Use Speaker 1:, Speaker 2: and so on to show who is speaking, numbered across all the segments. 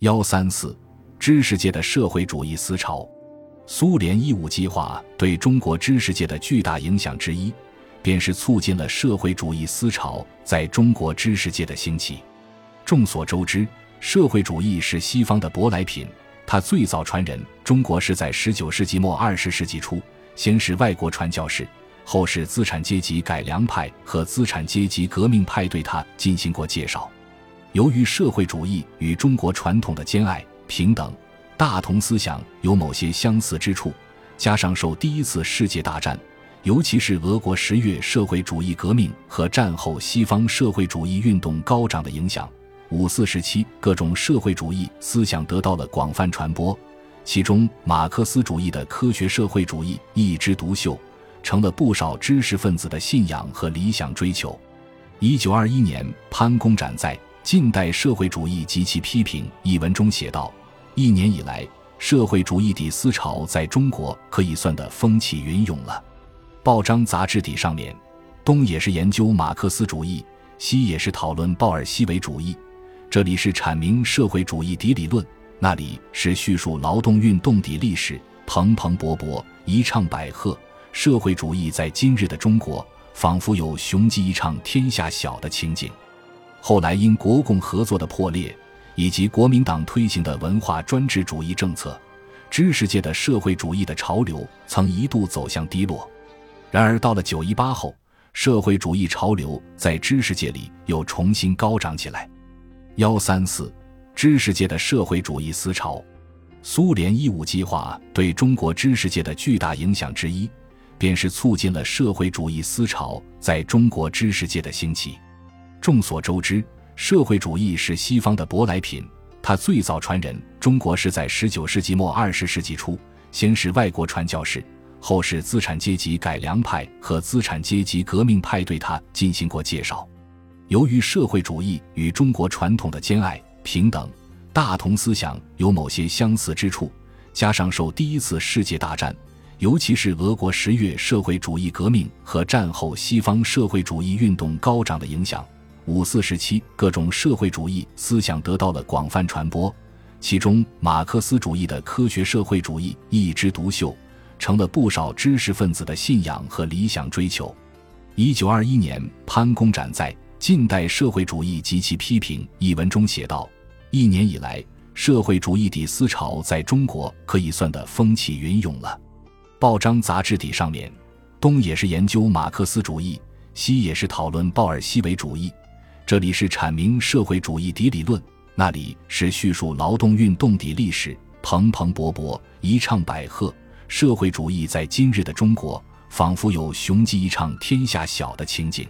Speaker 1: 幺三四，知识界的社会主义思潮。苏联义务计划对中国知识界的巨大影响之一，便是促进了社会主义思潮在中国知识界的兴起。众所周知，社会主义是西方的舶来品，它最早传人中国是在十九世纪末二十世纪初，先是外国传教士，后是资产阶级改良派和资产阶级革命派对它进行过介绍。由于社会主义与中国传统的兼爱、平等。大同思想有某些相似之处，加上受第一次世界大战，尤其是俄国十月社会主义革命和战后西方社会主义运动高涨的影响，五四时期各种社会主义思想得到了广泛传播，其中马克思主义的科学社会主义一枝独秀，成了不少知识分子的信仰和理想追求。一九二一年，潘公展在《近代社会主义及其批评》一文中写道。一年以来，社会主义底思潮在中国可以算得风起云涌了。报章杂志底上面，东也是研究马克思主义，西也是讨论鲍尔西维主义。这里是阐明社会主义底理论，那里是叙述劳动运动底历史，蓬蓬勃勃，一唱百和。社会主义在今日的中国，仿佛有雄鸡一唱天下晓的情景。后来因国共合作的破裂。以及国民党推行的文化专制主义政策，知识界的社会主义的潮流曾一度走向低落。然而到了九一八后，社会主义潮流在知识界里又重新高涨起来。幺三四，知识界的社会主义思潮。苏联一五计划对中国知识界的巨大影响之一，便是促进了社会主义思潮在中国知识界的兴起。众所周知。社会主义是西方的舶来品，它最早传人中国是在十九世纪末二十世纪初，先是外国传教士，后是资产阶级改良派和资产阶级革命派对它进行过介绍。由于社会主义与中国传统的兼爱、平等、大同思想有某些相似之处，加上受第一次世界大战，尤其是俄国十月社会主义革命和战后西方社会主义运动高涨的影响。五四时期，各种社会主义思想得到了广泛传播，其中马克思主义的科学社会主义一枝独秀，成了不少知识分子的信仰和理想追求。一九二一年，潘公展在《近代社会主义及其批评》一文中写道：“一年以来，社会主义底思潮在中国可以算得风起云涌了。”报章杂志底上面，东也是研究马克思主义，西也是讨论鲍尔西维主义。这里是阐明社会主义底理论，那里是叙述劳动运动底历史，蓬蓬勃勃，一唱百和。社会主义在今日的中国，仿佛有雄鸡一唱天下晓的情景。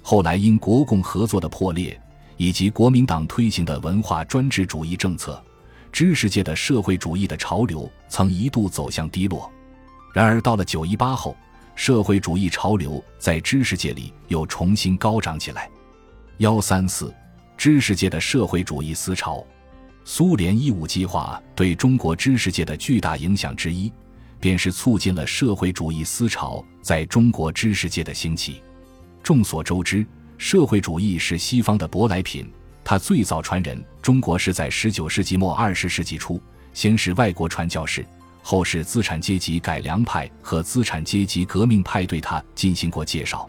Speaker 1: 后来因国共合作的破裂，以及国民党推行的文化专制主义政策，知识界的社会主义的潮流曾一度走向低落。然而到了九一八后，社会主义潮流在知识界里又重新高涨起来。幺三四，知识界的社会主义思潮。苏联一五计划对中国知识界的巨大影响之一，便是促进了社会主义思潮在中国知识界的兴起。众所周知，社会主义是西方的舶来品，它最早传人中国是在十九世纪末二十世纪初，先是外国传教士，后是资产阶级改良派和资产阶级革命派对它进行过介绍。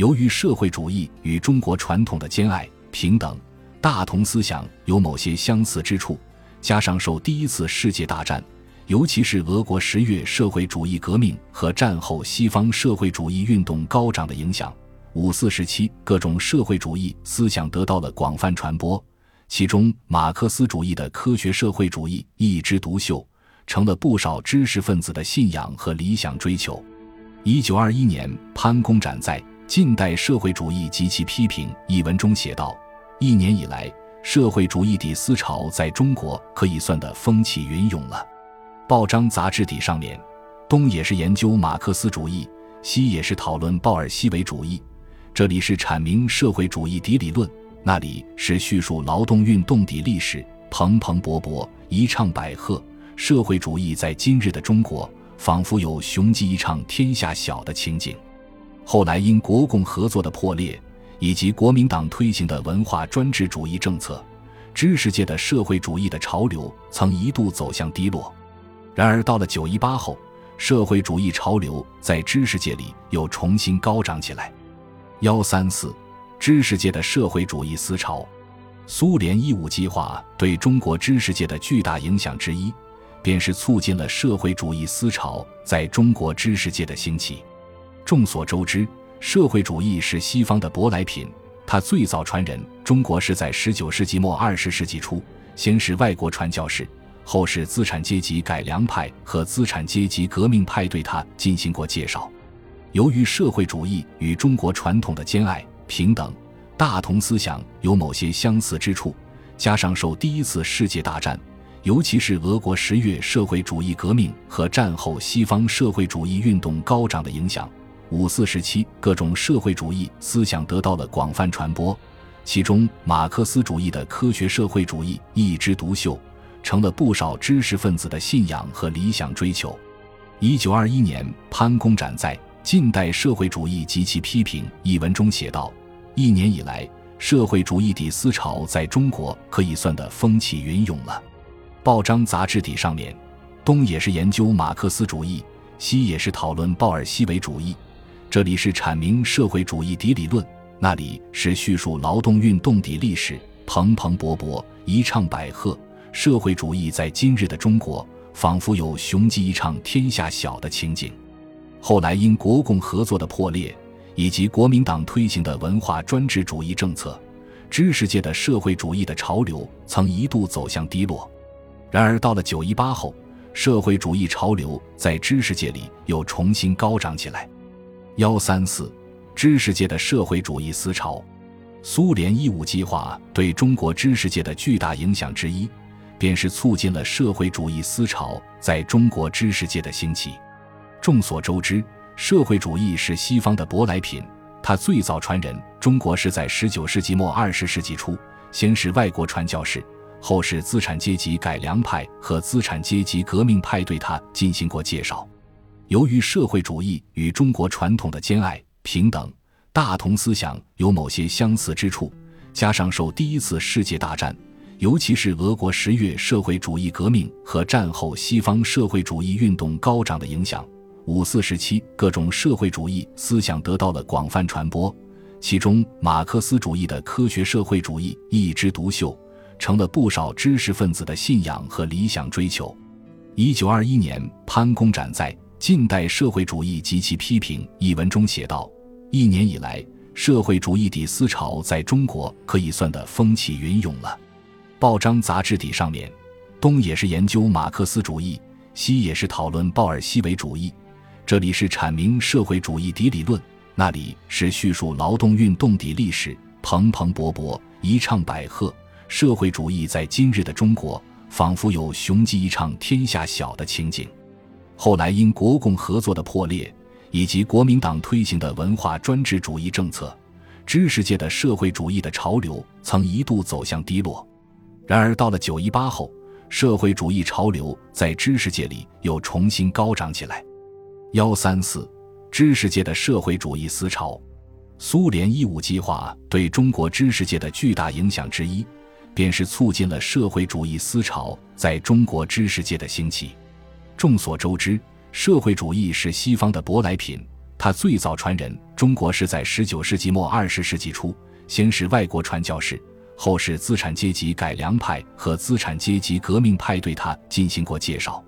Speaker 1: 由于社会主义与中国传统的兼爱、平等、大同思想有某些相似之处，加上受第一次世界大战，尤其是俄国十月社会主义革命和战后西方社会主义运动高涨的影响，五四时期各种社会主义思想得到了广泛传播，其中马克思主义的科学社会主义一枝独秀，成了不少知识分子的信仰和理想追求。一九二一年，潘公展在。近代社会主义及其批评一文中写道：“一年以来，社会主义底思潮在中国可以算得风起云涌了。”报章杂志底上面，东也是研究马克思主义，西也是讨论鲍尔西维主义。这里是阐明社会主义底理论，那里是叙述劳动运动底历史，蓬蓬勃勃，一唱百和。社会主义在今日的中国，仿佛有雄鸡一唱天下晓的情景。后来因国共合作的破裂，以及国民党推行的文化专制主义政策，知识界的社会主义的潮流曾一度走向低落。然而，到了九一八后，社会主义潮流在知识界里又重新高涨起来。幺三四，知识界的社会主义思潮。苏联义务计划对中国知识界的巨大影响之一，便是促进了社会主义思潮在中国知识界的兴起。众所周知，社会主义是西方的舶来品，它最早传人中国是在十九世纪末二十世纪初，先是外国传教士，后是资产阶级改良派和资产阶级革命派对它进行过介绍。由于社会主义与中国传统的兼爱、平等。大同思想有某些相似之处，加上受第一次世界大战，尤其是俄国十月社会主义革命和战后西方社会主义运动高涨的影响，五四时期各种社会主义思想得到了广泛传播，其中马克思主义的科学社会主义一枝独秀，成了不少知识分子的信仰和理想追求。一九二一年，潘公展在《近代社会主义及其批评》一文中写道。一年以来，社会主义底思潮在中国可以算得风起云涌了。报章杂志底上面，东也是研究马克思主义，西也是讨论鲍尔西维主义。这里是阐明社会主义底理论，那里是叙述劳动运动底历史，蓬蓬勃勃，一唱百和。社会主义在今日的中国，仿佛有雄鸡一唱天下小的情景。后来因国共合作的破裂。以及国民党推行的文化专制主义政策，知识界的社会主义的潮流曾一度走向低落。然而，到了九一八后，社会主义潮流在知识界里又重新高涨起来。幺三四，知识界的社会主义思潮。苏联一五计划对中国知识界的巨大影响之一，便是促进了社会主义思潮在中国知识界的兴起。众所周知。社会主义是西方的舶来品，它最早传人中国是在十九世纪末二十世纪初，先是外国传教士，后是资产阶级改良派和资产阶级革命派对它进行过介绍。由于社会主义与中国传统的兼爱、平等、大同思想有某些相似之处，加上受第一次世界大战，尤其是俄国十月社会主义革命和战后西方社会主义运动高涨的影响。五四时期，各种社会主义思想得到了广泛传播，其中马克思主义的科学社会主义一枝独秀，成了不少知识分子的信仰和理想追求。一九二一年，潘公展在《近代社会主义及其批评》一文中写道：“一年以来，社会主义底思潮在中国可以算得风起云涌了。”报章杂志底上面，东也是研究马克思主义，西也是讨论鲍尔西维主义。这里是阐明社会主义底理论，那里是叙述劳动运动底历史，蓬蓬勃勃，一唱百和。社会主义在今日的中国，仿佛有雄鸡一唱天下小的情景。后来因国共合作的破裂，以及国民党推行的文化专制主义政策，知识界的社会主义的潮流曾一度走向低落。然而到了九一八后，社会主义潮流在知识界里又重新高涨起来。幺三四，知识界的社会主义思潮。苏联一五计划对中国知识界的巨大影响之一，便是促进了社会主义思潮在中国知识界的兴起。众所周知，社会主义是西方的舶来品，它最早传人中国是在十九世纪末二十世纪初，先是外国传教士，后是资产阶级改良派和资产阶级革命派对它进行过介绍。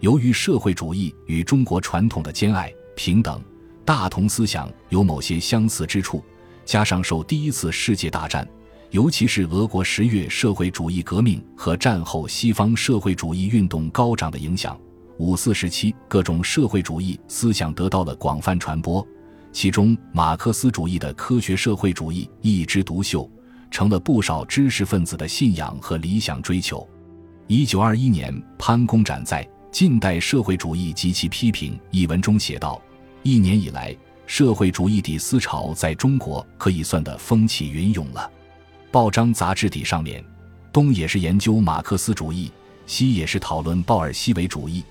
Speaker 1: 由于社会主义与中国传统的兼爱、平等、大同思想有某些相似之处，加上受第一次世界大战，尤其是俄国十月社会主义革命和战后西方社会主义运动高涨的影响，五四时期各种社会主义思想得到了广泛传播，其中马克思主义的科学社会主义一枝独秀，成了不少知识分子的信仰和理想追求。一九二一年，潘公展在。近代社会主义及其批评一文中写道：一年以来，社会主义底思潮在中国可以算得风起云涌了。报章杂志底上面，东也是研究马克思主义，西也是讨论鲍尔西维主义。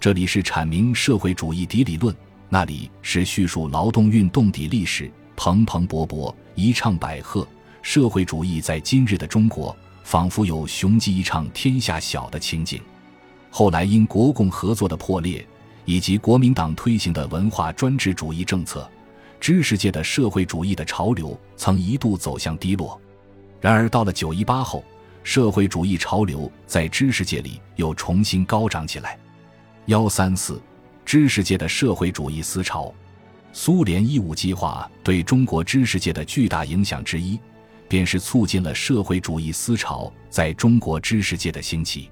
Speaker 1: 这里是阐明社会主义底理论，那里是叙述劳动运动底历史，蓬蓬勃勃，一唱百和。社会主义在今日的中国，仿佛有雄鸡一唱天下晓的情景。后来因国共合作的破裂，以及国民党推行的文化专制主义政策，知识界的社会主义的潮流曾一度走向低落。然而到了九一八后，社会主义潮流在知识界里又重新高涨起来。幺三四，知识界的社会主义思潮。苏联义务计划对中国知识界的巨大影响之一，便是促进了社会主义思潮在中国知识界的兴起。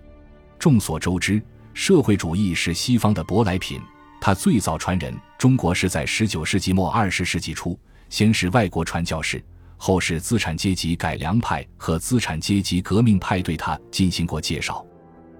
Speaker 1: 众所周知，社会主义是西方的舶来品，它最早传人中国是在十九世纪末二十世纪初，先是外国传教士，后是资产阶级改良派和资产阶级革命派对它进行过介绍。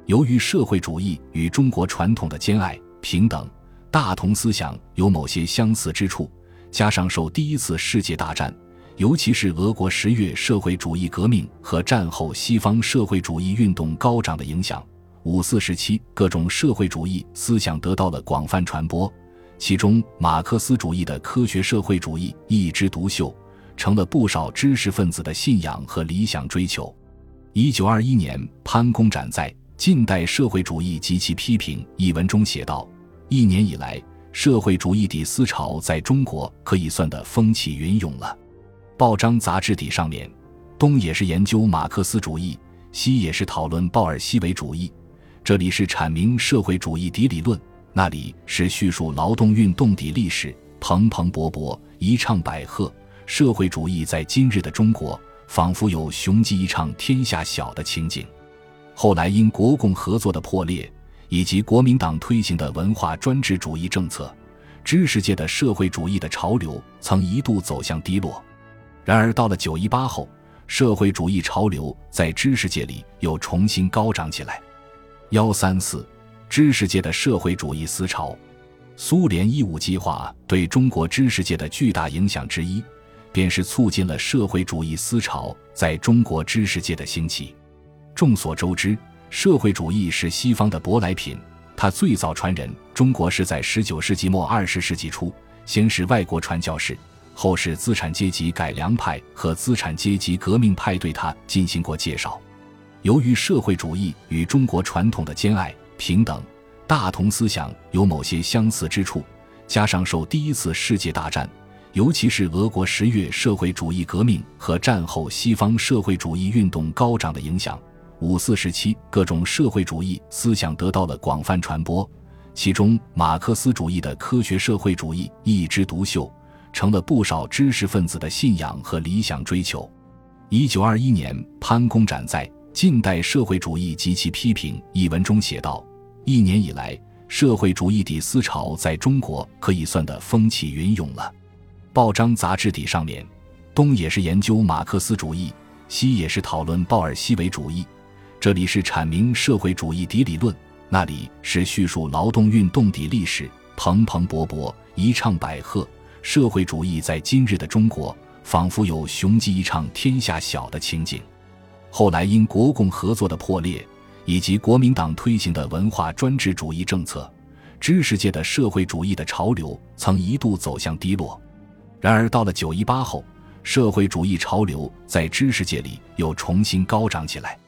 Speaker 1: 由于社会主义与中国传统的兼爱、平等。大同思想有某些相似之处，加上受第一次世界大战，尤其是俄国十月社会主义革命和战后西方社会主义运动高涨的影响，五四时期各种社会主义思想得到了广泛传播，其中马克思主义的科学社会主义一枝独秀，成了不少知识分子的信仰和理想追求。一九二一年，潘公展在《近代社会主义及其批评》一文中写道。一年以来，社会主义底思潮在中国可以算得风起云涌了。报章杂志底上面，东也是研究马克思主义，西也是讨论鲍尔西维主义。这里是阐明社会主义底理论，那里是叙述劳动运动底历史，蓬蓬勃勃，一唱百和。社会主义在今日的中国，仿佛有雄鸡一唱天下晓的情景。后来因国共合作的破裂。以及国民党推行的文化专制主义政策，知识界的社会主义的潮流曾一度走向低落。然而到了九一八后，社会主义潮流在知识界里又重新高涨起来。幺三四，知识界的社会主义思潮。苏联一五计划对中国知识界的巨大影响之一，便是促进了社会主义思潮在中国知识界的兴起。众所周知。社会主义是西方的舶来品，它最早传人中国是在十九世纪末二十世纪初，先是外国传教士，后是资产阶级改良派和资产阶级革命派对它进行过介绍。由于社会主义与中国传统的兼爱、平等、大同思想有某些相似之处，加上受第一次世界大战，尤其是俄国十月社会主义革命和战后西方社会主义运动高涨的影响。五四时期，各种社会主义思想得到了广泛传播，其中马克思主义的科学社会主义一枝独秀，成了不少知识分子的信仰和理想追求。一九二一年，潘公展在《近代社会主义及其批评》一文中写道：“一年以来，社会主义底思潮在中国可以算得风起云涌了。”报章杂志底上面，东也是研究马克思主义，西也是讨论鲍尔西维主义。这里是阐明社会主义底理论，那里是叙述劳动运动底历史，蓬蓬勃勃，一唱百和。社会主义在今日的中国，仿佛有雄鸡一唱天下晓的情景。后来因国共合作的破裂，以及国民党推行的文化专制主义政策，知识界的社会主义的潮流曾一度走向低落。然而到了九一八后，社会主义潮流在知识界里又重新高涨起来。